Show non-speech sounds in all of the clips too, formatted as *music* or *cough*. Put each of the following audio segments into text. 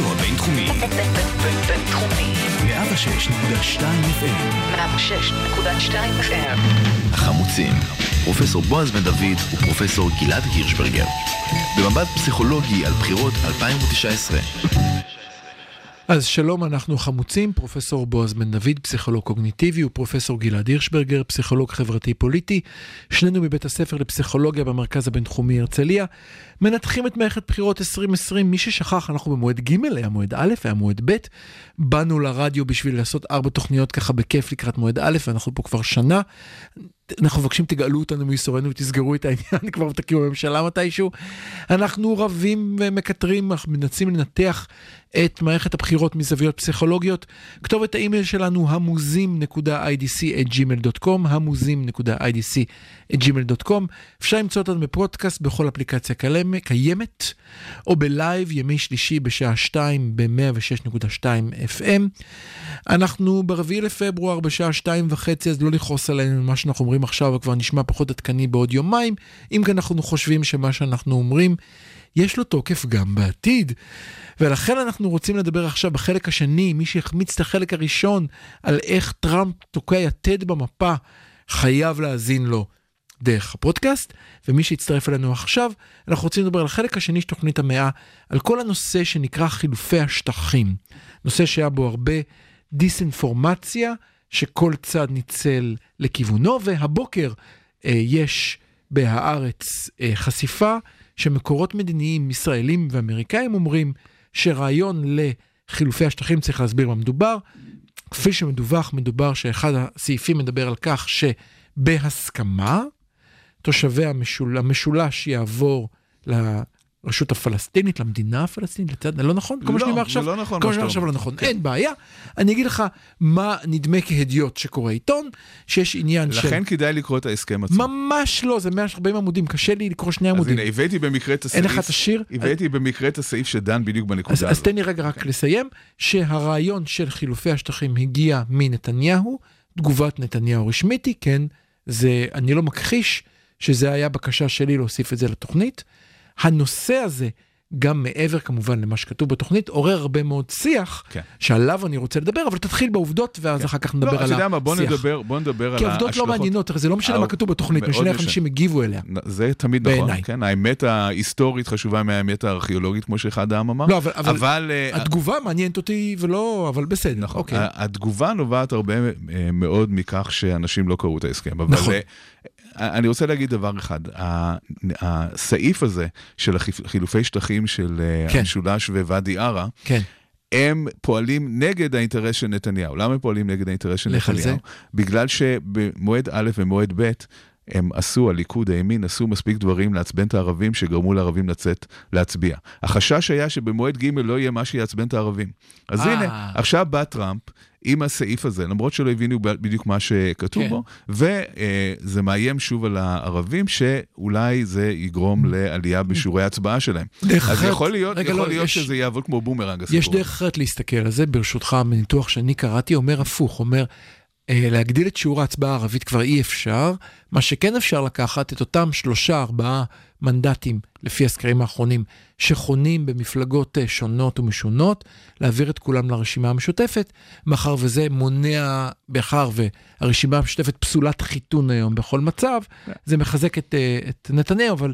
הרדיו הבינתחומי. בינתחומי. 106.2 FM. 106.2 FM. החמוצים, פרופסור בועז בן דוד ופרופסור גלעד הירשברגר. במבט פסיכולוגי על בחירות 2019. אז שלום, אנחנו חמוצים, פרופסור בועז בן דוד, פסיכולוג קוגניטיבי, ופרופסור גלעד הירשברגר, פסיכולוג חברתי-פוליטי, שנינו מבית הספר לפסיכולוגיה במרכז הבינתחומי הרצליה, מנתחים את מערכת בחירות 2020, מי ששכח, אנחנו במועד ג', היה מועד א', היה מועד ב', באנו לרדיו בשביל לעשות ארבע תוכניות ככה בכיף לקראת מועד א', ואנחנו פה כבר שנה. אנחנו מבקשים תגאלו אותנו מייסורנו ותסגרו את העניין *laughs* כבר ותקימו בממשלה מתישהו. אנחנו רבים ומקטרים, אנחנו מנסים לנתח את מערכת הבחירות מזוויות פסיכולוגיות. כתובת האימייל שלנו המוזים.idc@gmail.com המוזים.idc@gmail.com אפשר למצוא אותנו בפודקאסט בכל אפליקציה קיימת או בלייב ימי שלישי בשעה 2 ב-106.2 FM. אנחנו ברביעי לפברואר בשעה 2 וחצי אז לא לכעוס עלינו מה שאנחנו אומרים עכשיו וכבר נשמע פחות עדכני בעוד יומיים אם כי אנחנו חושבים שמה שאנחנו אומרים יש לו תוקף גם בעתיד. ולכן אנחנו רוצים לדבר עכשיו בחלק השני, מי שהחמיץ את החלק הראשון, על איך טראמפ תוקע יתד במפה, חייב להאזין לו דרך הפודקאסט, ומי שיצטרף אלינו עכשיו, אנחנו רוצים לדבר על החלק השני של תוכנית המאה, על כל הנושא שנקרא חילופי השטחים. נושא שהיה בו הרבה דיסאינפורמציה, שכל צד ניצל לכיוונו, והבוקר אה, יש בהארץ אה, חשיפה שמקורות מדיניים ישראלים ואמריקאים אומרים שרעיון לחילופי השטחים צריך להסביר מה מדובר. כפי שמדווח, מדובר שאחד הסעיפים מדבר על כך שבהסכמה, תושבי המשול... המשולש יעבור לרשות הפלסטינית, למדינה הפלסטינית, לצד, לא נכון? כל מה שאני אומר עכשיו, לא נכון. כל מה שאני אומר עכשיו לא נכון, כן. אין בעיה. אני אגיד לך מה נדמה כהדיוט שקורא עיתון, שיש עניין של... לכן כדאי לקרוא את ההסכם עצמו. ממש לא, זה 140 עמודים, קשה לי לקרוא שני עמודים. אז הנה, הבאתי במקרה את הסעיף... אין לך את השיר? הבאתי במקרה את הסעיף שדן בדיוק בנקודה הזאת. אז תן לי רגע רק לסיים, שהרעיון של חילופי השטחים הגיע מנתניהו, תגובת נתניהו רשמית היא, כן, זה, אני לא מכחיש שזה היה בקשה שלי להוסיף את זה לתוכנית. הנושא הזה, גם מעבר כמובן למה שכתוב בתוכנית, עורר הרבה מאוד שיח, כן. שעליו אני רוצה לדבר, אבל תתחיל בעובדות, ואז כן. אחר כך נדבר לא, על השיח. לא, אתה יודע מה, בוא נדבר, בוא נדבר על ההשלכות. כי עובדות לא מעניינות, זה לא משנה מה כתוב בתוכנית, משנה איך אנשים הגיבו אליה. זה תמיד נכון, בעיני. כן, האמת ההיסטורית חשובה מהאמת הארכיאולוגית, כמו שאחד העם אמר. לא, אבל, אבל, אבל התגובה מעניינת אותי ולא, אבל בסדר, נכון. אוקיי. התגובה נובעת הרבה מאוד מכך שאנשים לא קראו את ההסכם. אבל נכון. אני רוצה להגיד דבר אחד, הסעיף הזה של חילופי שטחים של כן. המשולש וואדי ערה, כן. הם פועלים נגד האינטרס של נתניהו. למה הם פועלים נגד האינטרס של נתניהו? זה? בגלל שבמועד א' ומועד ב', הם עשו, הליכוד, הימין, עשו מספיק דברים לעצבן את הערבים שגרמו לערבים לצאת להצביע. החשש היה שבמועד ג' לא יהיה מה שיעצבן את הערבים. אז 아. הנה, עכשיו בא טראמפ עם הסעיף הזה, למרות שלא הבינו בדיוק מה שכתוב כן. בו, וזה מאיים שוב על הערבים, שאולי זה יגרום לעלייה בשיעורי ההצבעה שלהם. אז אחרת, יכול להיות, רגע, יכול לא, להיות יש, שזה יעבוד כמו בומרנג הסיפור. יש דרך אחרת להסתכל על זה, ברשותך, מניתוח שאני קראתי, אומר הפוך, אומר... להגדיל את שיעור ההצבעה הערבית כבר אי אפשר, מה שכן אפשר לקחת את אותם שלושה, ארבעה מנדטים, לפי הסקרים האחרונים, שחונים במפלגות שונות ומשונות, להעביר את כולם לרשימה המשותפת, מאחר וזה מונע, מאחר והרשימה המשותפת פסולת חיתון היום בכל מצב, זה מחזק את, את נתניהו, אבל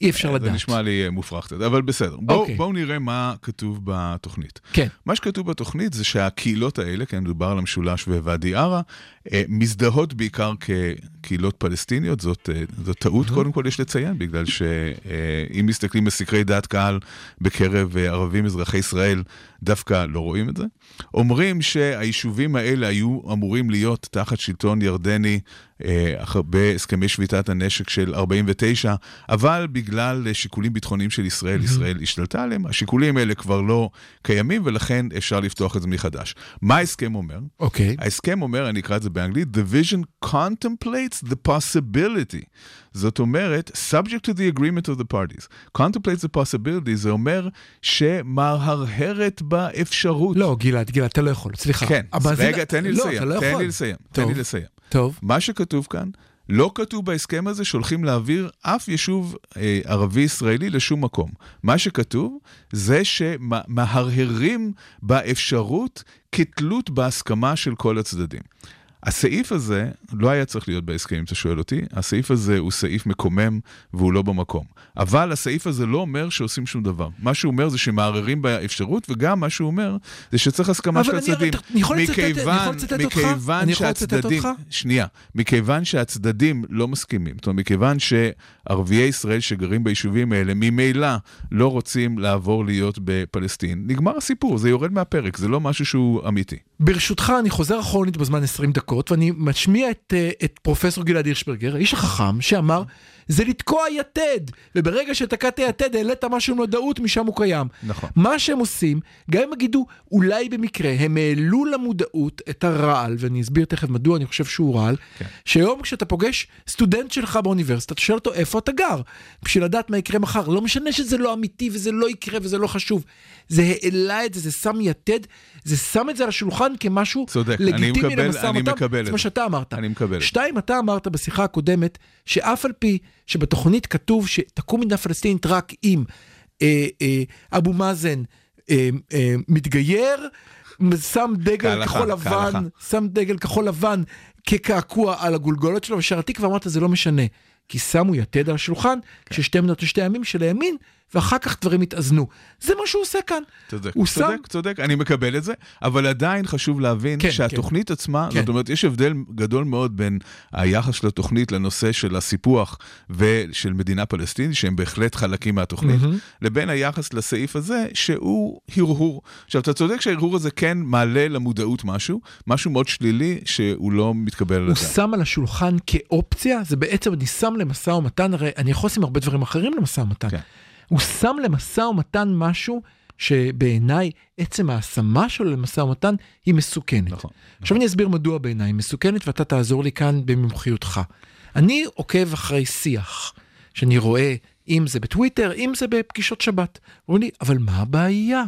אי אפשר לדעת. זה נשמע לי מופרך קצת, אבל בסדר. בואו okay. בוא נראה מה כתוב בתוכנית. כן. מה שכתוב בתוכנית זה שהקהילות האלה, כן, מדובר על המשולש וואדי ערה, מזדהות בעיקר כקהילות פלסטיניות, זאת, זאת טעות, קודם כל יש לציין, בגלל שאם מסתכלים בסקרי דעת קהל בקרב ערבים אזרחי ישראל, דווקא לא רואים את זה. אומרים שהיישובים האלה היו אמורים להיות תחת שלטון ירדני אה, בהסכמי שביתת הנשק של 49, אבל בגלל שיקולים ביטחוניים של ישראל, ישראל השתלטה עליהם, השיקולים האלה כבר לא קיימים, ולכן אפשר לפתוח את זה מחדש. מה ההסכם אומר? אוקיי. Okay. ההסכם אומר, אני אקרא את זה באנגלית, The vision contemplates the possibility. זאת אומרת, subject to the agreement of the parties. contemplates the possibility, זה אומר שמהרהרת באפשרות. לא, גלעד, גלעד, אתה לא יכול, סליחה. כן, רגע, תן לי לסיים, תן לי לסיים, תן לי לסיים. טוב. מה שכתוב כאן לא כתוב בהסכם הזה שהולכים להעביר אף יישוב אה, ערבי-ישראלי לשום מקום. מה שכתוב זה שמהרהרים באפשרות כתלות בהסכמה של כל הצדדים. הסעיף הזה לא היה צריך להיות בהסכם, אם אתה שואל אותי. הסעיף הזה הוא סעיף מקומם והוא לא במקום. אבל הסעיף הזה לא אומר שעושים שום דבר. מה שהוא אומר זה שמערערים באפשרות, וגם מה שהוא אומר זה שצריך הסכמה של אבל הצדדים. לצטט- אני יכול לצטט אותך? אני יכול לצטט אותך? שנייה, מכיוון שהצדדים לא מסכימים, זאת אומרת, מכיוון שערביי ישראל שגרים ביישובים האלה ממילא לא רוצים לעבור להיות בפלסטין, נגמר הסיפור, זה יורד מהפרק, זה לא משהו שהוא אמיתי. ברשותך, אני חוזר אחורנית בזמן 20 דקות, ואני משמיע את, אה, את פרופסור גלעד הירשברגר, האיש החכם, שאמר, זה לתקוע יתד, וברגע שתקעת יתד, העלית משהו מודעות, משם הוא קיים. נכון. מה שהם עושים, גם אם יגידו, אולי במקרה, הם העלו למודעות את הרעל, ואני אסביר תכף מדוע אני חושב שהוא רעל, כן. שהיום כשאתה פוגש סטודנט שלך באוניברסיטה, אתה שואל אותו איפה אתה גר, בשביל לדעת מה יקרה מחר. לא משנה שזה לא אמיתי וזה לא יקרה וזה לא חשוב. זה העלה את זה, זה שם יתד, זה שם את זה על השולחן כמשהו צודק, אני לגיטימי למשא אני ומתן. מקבל את זה מה זה. שאתה אמרת. אני מקבל. שתיים, אתה אמרת בשיחה הקודמת, שאף על פי שבתוכנית כתוב שתקום מדינה פלסטינית רק אם אה, אה, אבו מאזן אה, אה, מתגייר, שם דגל כהלכה, כחול לבן, כהלכה. שם דגל כחול לבן כקעקוע על הגולגולת שלו, ושר התקווה אמרת זה לא משנה. כי שמו יתד על השולחן, כן. ששתי מדינות לשתי עמים של הימין, ואחר כך דברים התאזנו. זה מה שהוא עושה כאן. צודק, הוא צודק, שם... צודק, אני מקבל את זה, אבל עדיין חשוב להבין כן, שהתוכנית עצמה, כן. זאת אומרת, יש הבדל גדול מאוד בין היחס של התוכנית לנושא של הסיפוח ושל מדינה פלסטינית, שהם בהחלט חלקים מהתוכנית, מהמם. לבין היחס לסעיף הזה, שהוא הרהור. עכשיו, אתה צודק שההרהור הזה כן מעלה למודעות משהו, משהו מאוד שלילי שהוא לא מתקבל על הוא הדעת. שם על השולחן כאופציה, זה בעצם אני שם למשא ומתן, הרי אני יכול לשים הרבה דברים אחרים למשא ומתן. כן. הוא שם למשא ומתן משהו שבעיניי עצם ההשמה שלו למשא ומתן היא מסוכנת. נכון. עכשיו אני אסביר מדוע בעיניי היא מסוכנת ואתה תעזור לי כאן במומחיותך. אני עוקב אחרי שיח שאני רואה, אם זה בטוויטר, אם זה בפגישות שבת. אומרים לי, אבל מה הבעיה?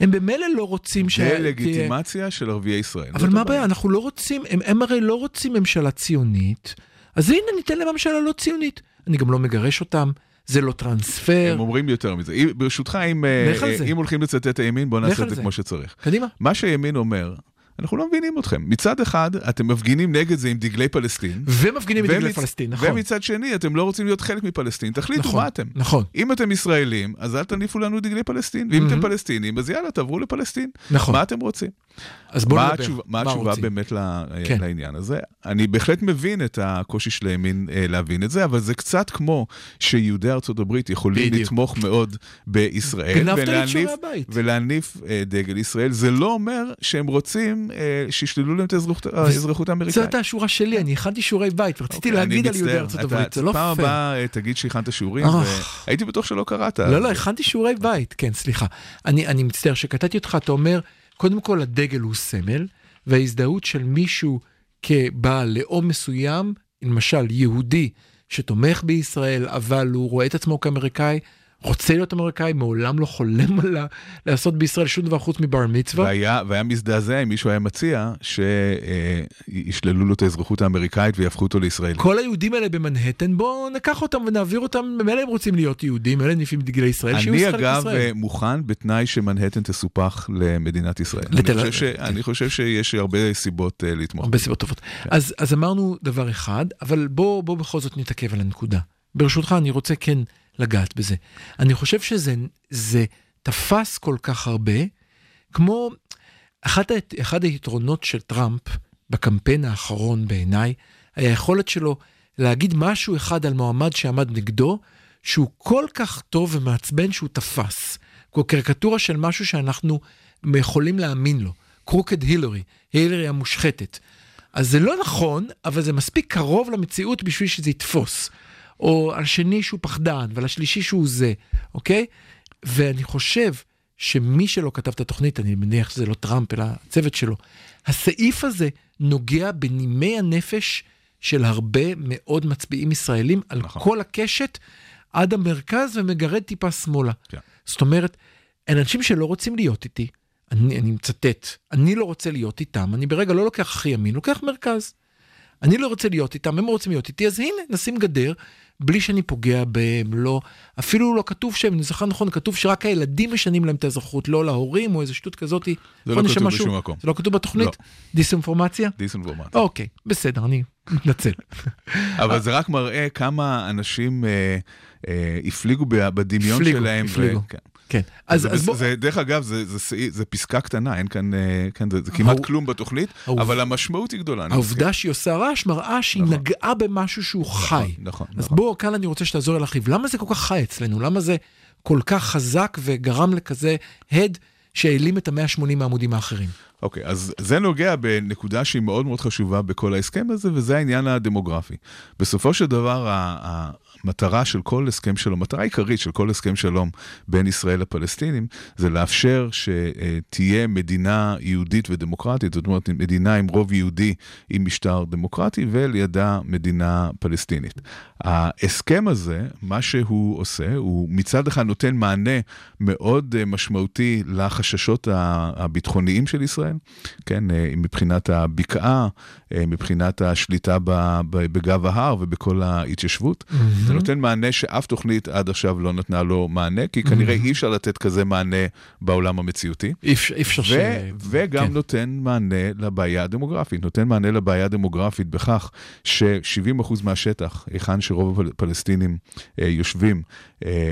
הם במילא לא רוצים ש... תהיה- דה-לגיטימציה של ערביי ישראל. אבל מה. הבעיה? אנחנו לא רוצים, הם, הם הרי לא רוצים ממשלה ציונית, אז הנה ניתן להם ממשלה לא ציונית. אני גם לא מגרש אותם, זה לא טרנספר. הם אומרים יותר מזה. ברשותך, אם, אה, זה. אם הולכים לצטט הימין, בוא לך נעשה את זה. כמו שצריך. קדימה. מה שהימין אומר, אנחנו לא מבינים אתכם. מצד אחד, אתם מפגינים נגד זה עם דגלי פלסטין. ומפגינים דגלי ומצ- פלסטין, נכון. ומצד שני, אתם לא רוצים להיות חלק מפלסטין. תחליטו נכון, מה אתם. נכון. אם אתם ישראלים, אז אל תניפו לנו דגלי פלסטין. ואם אתם פלסטינים, אז יאללה, תעברו לפלסטין. נכון. מה אתם רוצים? אז בואו מה נדבר. התשובה, מה התשובה רוצים? באמת ל- כן. לעניין הזה? אני בהחלט מבין את הקושי של הימין אה, להבין את זה, אבל זה קצת כמו שיהודי ארצות הברית יכולים בדיוק. לתמוך מאוד בישראל, גנבת לי את שיעורי הבית. ולהניף אה, דגל ישראל. זה לא אומר שהם רוצים אה, שישללו להם את האזרחות- האמריקאית. הייתה השורה שלי, אני הכנתי שיעורי בית, ורציתי אוקיי, להגיד על יהודי. ארצות הברית, זה לא פעם פייר. הבאה אה, תגיד שהכנת שיעורים, אה. והייתי בטוח שלא קראת. לא, לא, הכנתי שיעורי בית, כן, סליחה. אני מצטער שקטעתי אותך, אתה אומר, קודם כל הדגל הוא סמל, וההזדהות של מישהו כבעל לאום מסוים, למשל יהודי שתומך בישראל, אבל הוא רואה את עצמו כאמריקאי, רוצה להיות אמריקאי, מעולם לא חולם על לעשות בישראל שום דבר חוץ מבר מצווה. והיה, והיה מזדעזע אם מישהו היה מציע שישללו לו את האזרחות האמריקאית ויהפכו אותו לישראלי. כל היהודים האלה במנהטן, בואו נקח אותם ונעביר אותם, ממילא הם רוצים להיות יהודים, ממילא ניפים דגלי ישראל, שיהיו אני חלק אגב. אה, מוכן בתנאי שמנהטן תסופח למדינת ישראל. לתל אני. חושב, ש... אני חושב שיש הרבה סיבות אה, לתמוך. הרבה סיבות טובות. אז, אז אמרנו דבר אחד, אבל בוא, בוא בכל זאת נתעכב על הנקודה. ברשותך, אני רוצה כן לגעת בזה. אני חושב שזה זה תפס כל כך הרבה, כמו אחד, אחד היתרונות של טראמפ בקמפיין האחרון בעיניי, היכולת שלו להגיד משהו אחד על מועמד שעמד נגדו, שהוא כל כך טוב ומעצבן שהוא תפס. כמו קריקטורה של משהו שאנחנו יכולים להאמין לו. קרוקד הילרי, הילרי המושחתת. אז זה לא נכון, אבל זה מספיק קרוב למציאות בשביל שזה יתפוס. או על שני שהוא פחדן, ועל השלישי שהוא זה, אוקיי? ואני חושב שמי שלא כתב את התוכנית, אני מניח שזה לא טראמפ, אלא הצוות שלו, הסעיף הזה נוגע בנימי הנפש של הרבה מאוד מצביעים ישראלים על נכון. כל הקשת עד המרכז ומגרד טיפה שמאלה. כן. זאת אומרת, אנשים שלא רוצים להיות איתי, אני, אני מצטט, אני לא רוצה להיות איתם, אני ברגע לא לוקח הכי ימין, לוקח מרכז. אני לא רוצה להיות איתם, הם רוצים להיות איתי, אז הנה, נשים גדר, בלי שאני פוגע בהם, לא, אפילו לא כתוב שהם, אני זוכר נכון, כתוב שרק הילדים משנים להם את האזרחות, לא להורים או איזה שטות כזאת. זה לא כתוב משהו. בשום מקום. זה לא כתוב בתוכנית? לא. דיסאינפורמציה? דיסאינפורמציה. אוקיי, בסדר, אני מתנצל. *laughs* אבל זה רק מראה כמה אנשים אה, אה, הפליגו בדמיון הפליגו, שלהם. ו- הפליגו. כן. כן, אז, אז בוא, זה, דרך אגב, זה, זה, זה, זה פסקה קטנה, אין כאן, אה, כאן זה, זה כמעט העוב- כלום בתוכנית, העוב- אבל המשמעות היא גדולה. העובדה שהיא עושה רעש מראה שהיא נכון. נגעה במשהו שהוא חי. נכון, אז נכון. בוא, כאן אני רוצה שתעזור לי להרחיב. למה זה כל כך חי אצלנו? למה זה כל כך חזק וגרם לכזה הד שהעלים את ה-180 מהעמודים האחרים? אוקיי, אז זה נוגע בנקודה שהיא מאוד מאוד חשובה בכל ההסכם הזה, וזה העניין הדמוגרפי. בסופו של דבר, המטרה של כל הסכם שלום, המטרה העיקרית של כל הסכם שלום בין ישראל לפלסטינים, זה לאפשר שתהיה מדינה יהודית ודמוקרטית, זאת אומרת, מדינה עם רוב יהודי עם משטר דמוקרטי, ולידה מדינה פלסטינית. ההסכם הזה, מה שהוא עושה, הוא מצד אחד נותן מענה מאוד משמעותי לחששות הביטחוניים של ישראל, כן, אה, מבחינת הבקעה, אה, מבחינת השליטה בגב ההר ובכל ההתיישבות. זה נותן מענה שאף תוכנית עד עכשיו לא נתנה לו מענה, כי כנראה אי אפשר לתת כזה מענה בעולם המציאותי. אי אפשר ש... וגם כן. נותן מענה לבעיה הדמוגרפית. נותן מענה לבעיה הדמוגרפית בכך ש-70% מהשטח, היכן שרוב הפלסטינים אה, יושבים,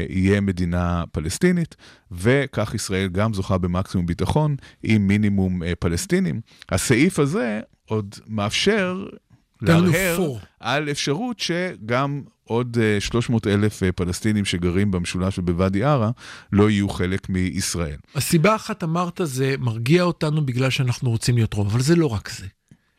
יהיה מדינה פלסטינית, וכך ישראל גם זוכה במקסימום ביטחון עם מינימום אה, פלסטינים. הסעיף הזה עוד מאפשר להרהר. על אפשרות שגם עוד אה, 300 אלף אה, פלסטינים שגרים במשולש ובוואדי עארה לא יהיו חלק מישראל. הסיבה אחת אמרת זה מרגיע אותנו בגלל שאנחנו רוצים להיות רוב, אבל זה לא רק זה.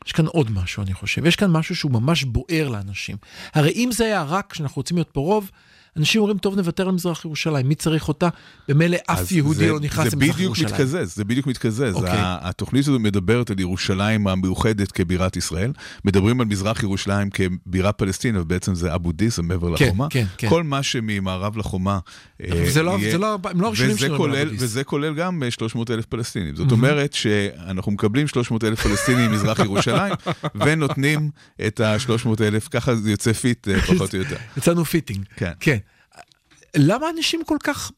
יש כאן עוד משהו, אני חושב. יש כאן משהו שהוא ממש בוער לאנשים. הרי אם זה היה רק שאנחנו רוצים להיות פה רוב, אנשים אומרים, טוב, נוותר על מזרח ירושלים, מי צריך אותה? במילא אף יהודי זה- לא נכנס זה למזרח בדיוק ירושלים. מתקזז, זה בדיוק מתקזז. אוקיי. ה- התוכנית הזו מדברת על ירושלים המאוחדת כבירת ישראל. מדברים על מזרח ירושלים כבירה פלסטינית, ובעצם זה אבו דיס, זה מעבר כן, לחומה. כן, כן. כל מה שממערב לחומה אה, זה לא- יהיה- זה לא- הם לא הראשונים שמדברים על כולל- אבו דיס. וזה כולל גם 300 אלף פלסטינים. זאת אומרת שאנחנו מקבלים 300 אלף פלסטינים *laughs* ממזרח ירושלים, ונותנים את ה-300 אלף, ככה זה יוצא fit אה, *laughs* פחות או יותר. יצאנו fitting. כן. כן. למה אנשים כל כך,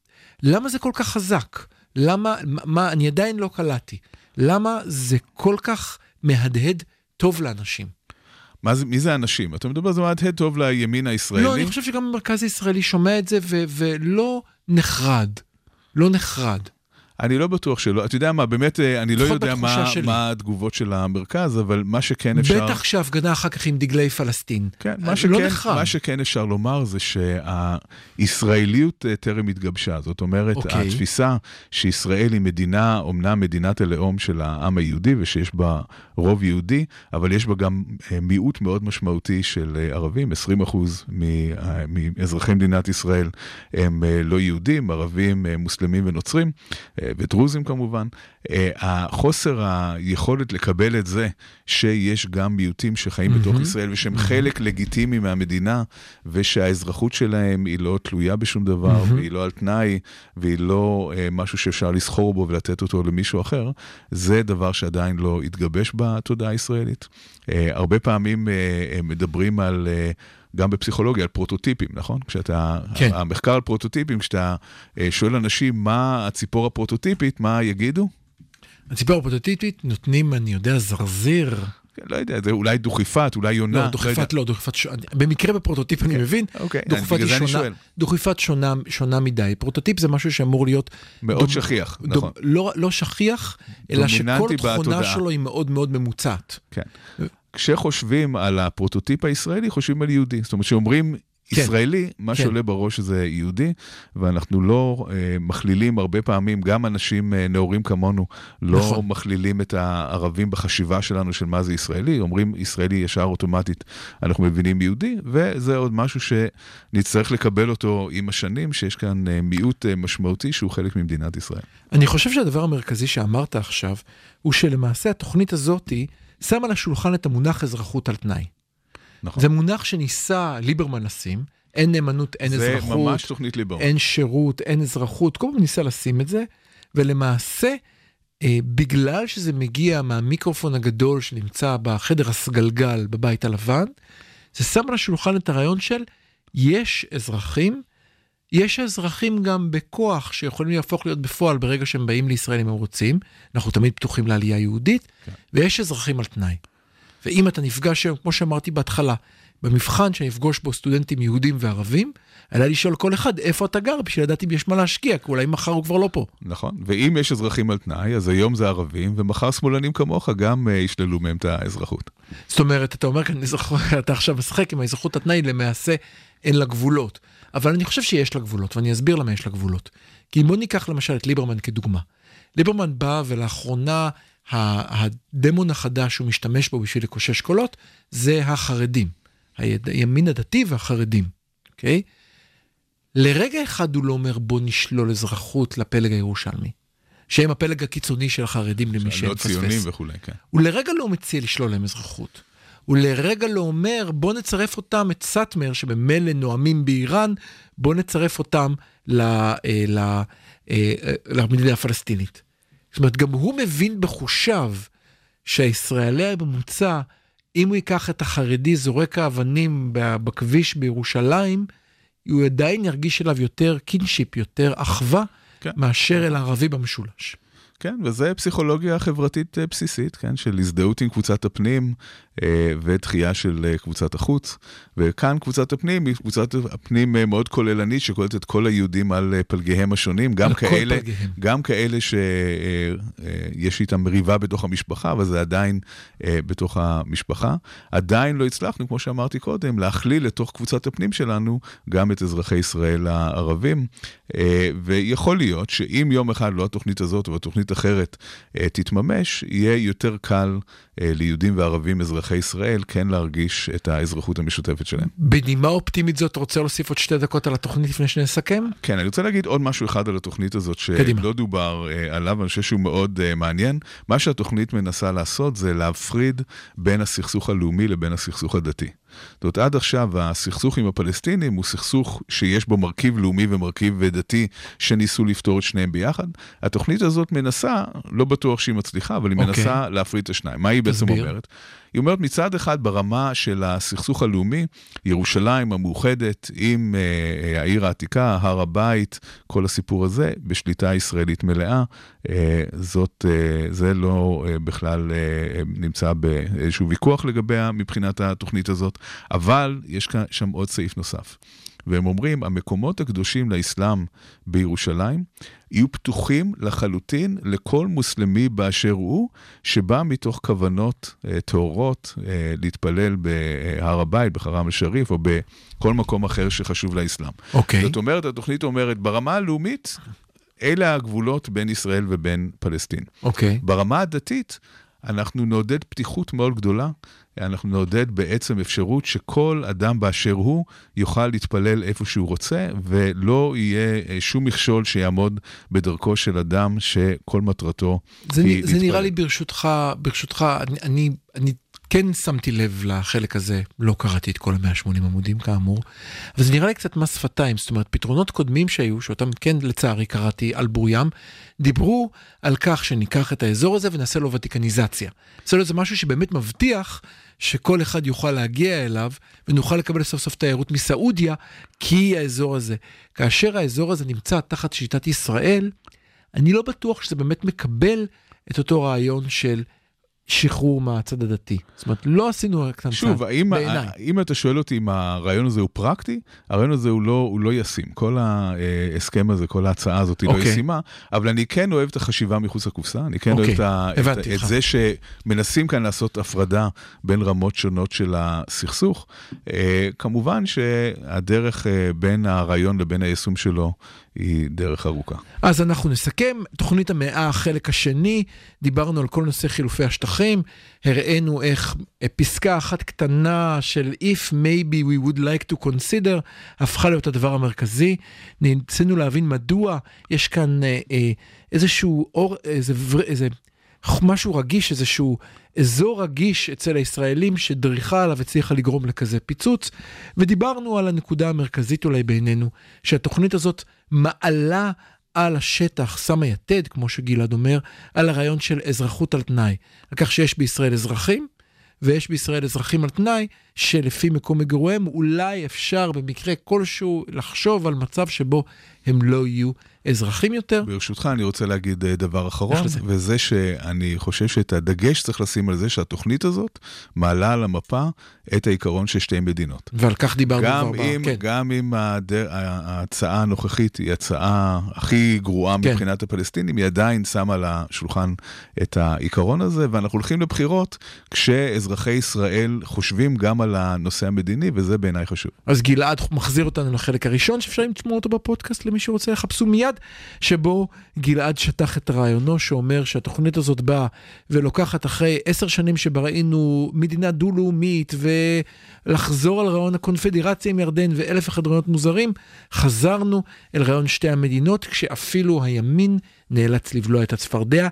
למה זה כל כך חזק? למה, מה, אני עדיין לא קלטתי. למה זה כל כך מהדהד טוב לאנשים? מה זה, מי זה האנשים? אתה מדבר, זה מהדהד טוב לימין הישראלי. לא, אני חושב שגם המרכז הישראלי שומע את זה ו- ולא נחרד. לא נחרד. אני לא בטוח שלא, אתה יודע מה, באמת, אה, אני לא יודע מה. מה התגובות של המרכז, אבל מה שכן אפשר... בטח שההפגנה אחר כך עם דגלי פלסטין. כן, אה, מה שכן, לא. מה שכן אפשר לומר זה שהישראליות אה, טרם התגבשה. זאת אומרת, אוקיי. התפיסה שישראל היא מדינה, אומנם מדינת הלאום של העם היהודי, ושיש בה רוב יהודי, אבל יש בה גם מיעוט מאוד משמעותי של ערבים, 20% מ- אה, מאזרחי מדינת ישראל הם לא יהודים, ערבים, מוסלמים ונוצרים, ודרוזים כמובן. אה, החוסר היכולת לקבל את זה שיש גם מיעוטים שחיים בתוך ישראל ושהם חלק לגיטימי מהמדינה, ושהאזרחות שלהם היא לא תלויה בשום דבר, והיא לא על תנאי, והיא לא אה, משהו שאפשר לסחור בו ולתת אותו למישהו אחר, זה דבר שעדיין לא התגבש בתודעה הישראלית. אה, הרבה פעמים מדברים על... גם בפסיכולוגיה, על פרוטוטיפים, נכון? כשאתה, כן. המחקר על פרוטוטיפים, כשאתה אה, שואל אנשים מה הציפור הפרוטוטיפית, מה יגידו? הציפור הפרוטוטיפית נותנים, אני יודע, זרזיר. כן, לא יודע, זה אולי דוכיפת, אולי יונה. לא, יודע. דוכיפת לא, דוכיפת שונה. במקרה בפרוטוטיפ אני מבין, אוקיי, דוכיפת בגלל היא שונה, שואל. דוכיפת שונה, שונה מדי. פרוטוטיפ זה משהו שאמור להיות... מאוד דומ- שכיח, דומ- נכון. לא, לא שכיח, אלא שכל תכונה בתודעה. שלו היא מאוד מאוד ממוצעת. כן. כשחושבים על הפרוטוטיפ הישראלי, חושבים על יהודי. זאת אומרת, כשאומרים כן. ישראלי, מה כן. שעולה בראש זה יהודי, ואנחנו לא אה, מכלילים הרבה פעמים, גם אנשים אה, נאורים כמונו, לא נכון. מכלילים את הערבים בחשיבה שלנו של מה זה ישראלי, אומרים ישראלי ישר אוטומטית, אנחנו מבינים יהודי, וזה עוד משהו שנצטרך לקבל אותו עם השנים, שיש כאן אה, מיעוט אה, משמעותי שהוא חלק ממדינת ישראל. אני חושב שהדבר המרכזי שאמרת עכשיו, הוא שלמעשה התוכנית הזאתי שמה על השולחן את המונח אזרחות על תנאי. נכון. זה מונח שניסה ליברמן לשים, אין נאמנות, אין זה אזרחות, ממש תוכנית ליברמן. אין שירות, אין אזרחות, כל פעם ניסה לשים את זה, ולמעשה אה, בגלל שזה מגיע מהמיקרופון הגדול שנמצא בחדר הסגלגל בבית הלבן, זה שם על השולחן את הרעיון של יש אזרחים, יש אזרחים גם בכוח שיכולים להפוך להיות בפועל ברגע שהם באים לישראל אם הם רוצים, אנחנו תמיד פתוחים לעלייה יהודית, כן. ויש אזרחים על תנאי. ואם אתה נפגש היום, כמו שאמרתי בהתחלה, במבחן שאני אפגוש בו סטודנטים יהודים וערבים, עליי לשאול כל אחד איפה אתה גר בשביל לדעת אם יש מה להשקיע, כי אולי מחר הוא כבר לא פה. נכון, ואם יש אזרחים על תנאי, אז היום זה ערבים, ומחר שמאלנים כמוך גם uh, ישללו מהם את האזרחות. זאת אומרת, אתה אומר כאן, אתה עכשיו משחק עם האזרחות התנאי, למעשה אין לה גבולות. אבל אני חושב שיש לה גבולות, ואני אסביר למה יש לה גבולות. כי אם בוא ניקח למשל את ליברמן כדוגמה. ליברמן בא ולאחרונה הדמון החדש שהוא משתמש בו בשביל לקושש קולות, זה החרדים. הימין הדתי והחרדים, אוקיי? לרגע אחד הוא לא אומר בוא נשלול אזרחות לפלג הירושלמי. שהם הפלג הקיצוני של החרדים למי שמפספס. לא ציונים וכולי, כן. הוא לרגע לא מציע לשלול להם אזרחות. הוא לרגע לא אומר בוא נצרף אותם, את סאטמר, שבמילא נואמים באיראן, בוא נצרף אותם אה, אה, למדינה הפלסטינית. זאת אומרת, גם הוא מבין בחושיו שהישראלי הממוצע, אם הוא ייקח את החרדי זורק האבנים בכביש בירושלים, הוא עדיין ירגיש אליו יותר קינשיפ, יותר אחווה, כן. מאשר אל הערבי במשולש. כן, וזה פסיכולוגיה חברתית אה, בסיסית, כן, של הזדהות עם קבוצת הפנים אה, ודחייה של אה, קבוצת החוץ. וכאן קבוצת הפנים היא קבוצת הפנים מאוד כוללנית, שכוללת את כל היהודים על פלגיהם השונים, גם כאלה, גם כאלה שיש איתם מריבה בתוך המשפחה, אבל זה עדיין בתוך המשפחה. עדיין לא הצלחנו, כמו שאמרתי קודם, להכליל לתוך קבוצת הפנים שלנו גם את אזרחי ישראל הערבים. ויכול להיות שאם יום אחד לא התוכנית הזאת, אבל התוכנית אחרת אה, תתממש, יהיה יותר קל אה, ליהודים וערבים אזרחי ישראל כן להרגיש את האזרחות המשותפת שלהם. בנימה אופטימית זאת, רוצה להוסיף עוד שתי דקות על התוכנית לפני שנסכם? כן, אני רוצה להגיד עוד משהו אחד על התוכנית הזאת, שלא דובר אה, עליו, אני חושב שהוא מאוד מעניין. מה שהתוכנית מנסה לעשות זה להפריד בין הסכסוך הלאומי לבין הסכסוך הדתי. זאת אומרת, עד עכשיו הסכסוך עם הפלסטינים הוא סכסוך שיש בו מרכיב לאומי ומרכיב דתי שניסו לפתור את שניהם ביחד. התוכנית הזאת מנסה, לא בטוח שהיא מצליחה, אבל היא okay. אוקיי. מנסה להפריד את השניים. מה היא בעצם אומרת? היא אומרת מצד אחד ברמה של הסכסוך הלאומי, ירושלים המאוחדת עם אה, העיר העתיקה, הר הבית, כל הסיפור הזה, בשליטה ישראלית מלאה. אה, זאת, אה, זה לא אה, בכלל אה, נמצא באיזשהו ויכוח לגביה מבחינת התוכנית הזאת, אבל יש שם עוד סעיף נוסף. והם אומרים, המקומות הקדושים לאסלאם בירושלים יהיו פתוחים לחלוטין לכל מוסלמי באשר הוא, שבא מתוך כוונות אה, טהורות אה, להתפלל בהר הבית, בחרם א-שריף, או בכל מקום אחר שחשוב לאסלאם. אוקיי. Okay. זאת אומרת, התוכנית אומרת, ברמה הלאומית, אלה הגבולות בין ישראל ובין פלסטין. אוקיי. Okay. ברמה הדתית, אנחנו נעודד פתיחות מאוד גדולה אנחנו נעודד בעצם אפשרות שכל אדם באשר הוא יוכל להתפלל איפה שהוא רוצה, ולא יהיה אה, שום מכשול שיעמוד בדרכו של אדם שכל מטרתו זה היא להתפלל. זה נראה לי ברשותך, ברשותך, אני, אני, אני כן שמתי לב לחלק הזה, לא קראתי את כל ה-180 עמודים כאמור, אבל זה נראה לי קצת מס שפתיים, זאת אומרת, פתרונות קודמים שהיו, שאותם כן לצערי קראתי על בורים, דיברו על כך שניקח את האזור הזה ונעשה לו ותיקניזציה. נעשה לו איזה משהו שבאמת מבטיח שכל אחד יוכל להגיע אליו, ונוכל לקבל סוף סוף תיירות מסעודיה, כי האזור הזה. כאשר האזור הזה נמצא תחת שיטת ישראל, אני לא בטוח שזה באמת מקבל את אותו רעיון של שחרור מהצד הדתי. זאת אומרת, לא עשינו רק את המצב, שוב, האם, אם אתה שואל אותי אם הרעיון הזה הוא פרקטי, הרעיון הזה הוא לא, הוא לא ישים. כל ההסכם הזה, כל ההצעה הזאת היא okay. לא אוקיי. ישימה, אבל אני כן אוהב את החשיבה מחוץ לקופסה, אני כן okay. אוהב את, אוקיי, את, את זה שמנסים כאן לעשות הפרדה בין רמות שונות של הסכסוך. אה, כמובן שהדרך אה, בין הרעיון לבין היישום שלו היא דרך ארוכה. אז אנחנו נסכם, תוכנית המאה, החלק השני, דיברנו על כל נושא חילופי השטחים, הראינו איך פסקה אחת קטנה של If maybe we would like to consider, הפכה להיות הדבר המרכזי. ניסינו להבין מדוע יש כאן אה, אה, איזשהו אור, איזה, איזה משהו רגיש, איזשהו אזור רגיש אצל הישראלים שדריכה עליו הצליחה לגרום לכזה פיצוץ, ודיברנו על הנקודה המרכזית אולי בינינו, שהתוכנית הזאת מעלה על השטח שמה יתד, כמו שגלעד אומר, על הרעיון של אזרחות על תנאי. על כך שיש בישראל אזרחים, ויש בישראל אזרחים על תנאי, שלפי מקום מגוריהם אולי אפשר במקרה כלשהו לחשוב על מצב שבו הם לא יהיו אזרחים יותר. ברשותך, אני רוצה להגיד אה, דבר אחרון. וזה שאני חושב שאת הדגש צריך לשים על זה שהתוכנית הזאת מעלה על המפה את העיקרון של שתי מדינות. ועל כך דיברנו כבר. אם, כן. גם אם הדר, ההצעה הנוכחית היא הצעה הכי גרועה כן. מבחינת הפלסטינים, היא עדיין שמה על השולחן את העיקרון הזה, ואנחנו הולכים לבחירות כשאזרחי ישראל חושבים גם על הנושא המדיני, וזה בעיניי חשוב. אז גלעד מחזיר אותנו לחלק הראשון שאפשר לשמוע אותו בפודקאסט למי שרוצה, יחפשו מיד, שבו גלעד שטח את רעיונו שאומר שהתוכנית הזאת באה ולוקחת אחרי עשר שנים שבה ראינו מדינה דו-לאומית ולחזור על רעיון הקונפדרציה עם ירדן ואלף אחד רעיונות מוזרים, חזרנו אל רעיון שתי המדינות כשאפילו הימין נאלץ לבלוע את הצפרדע.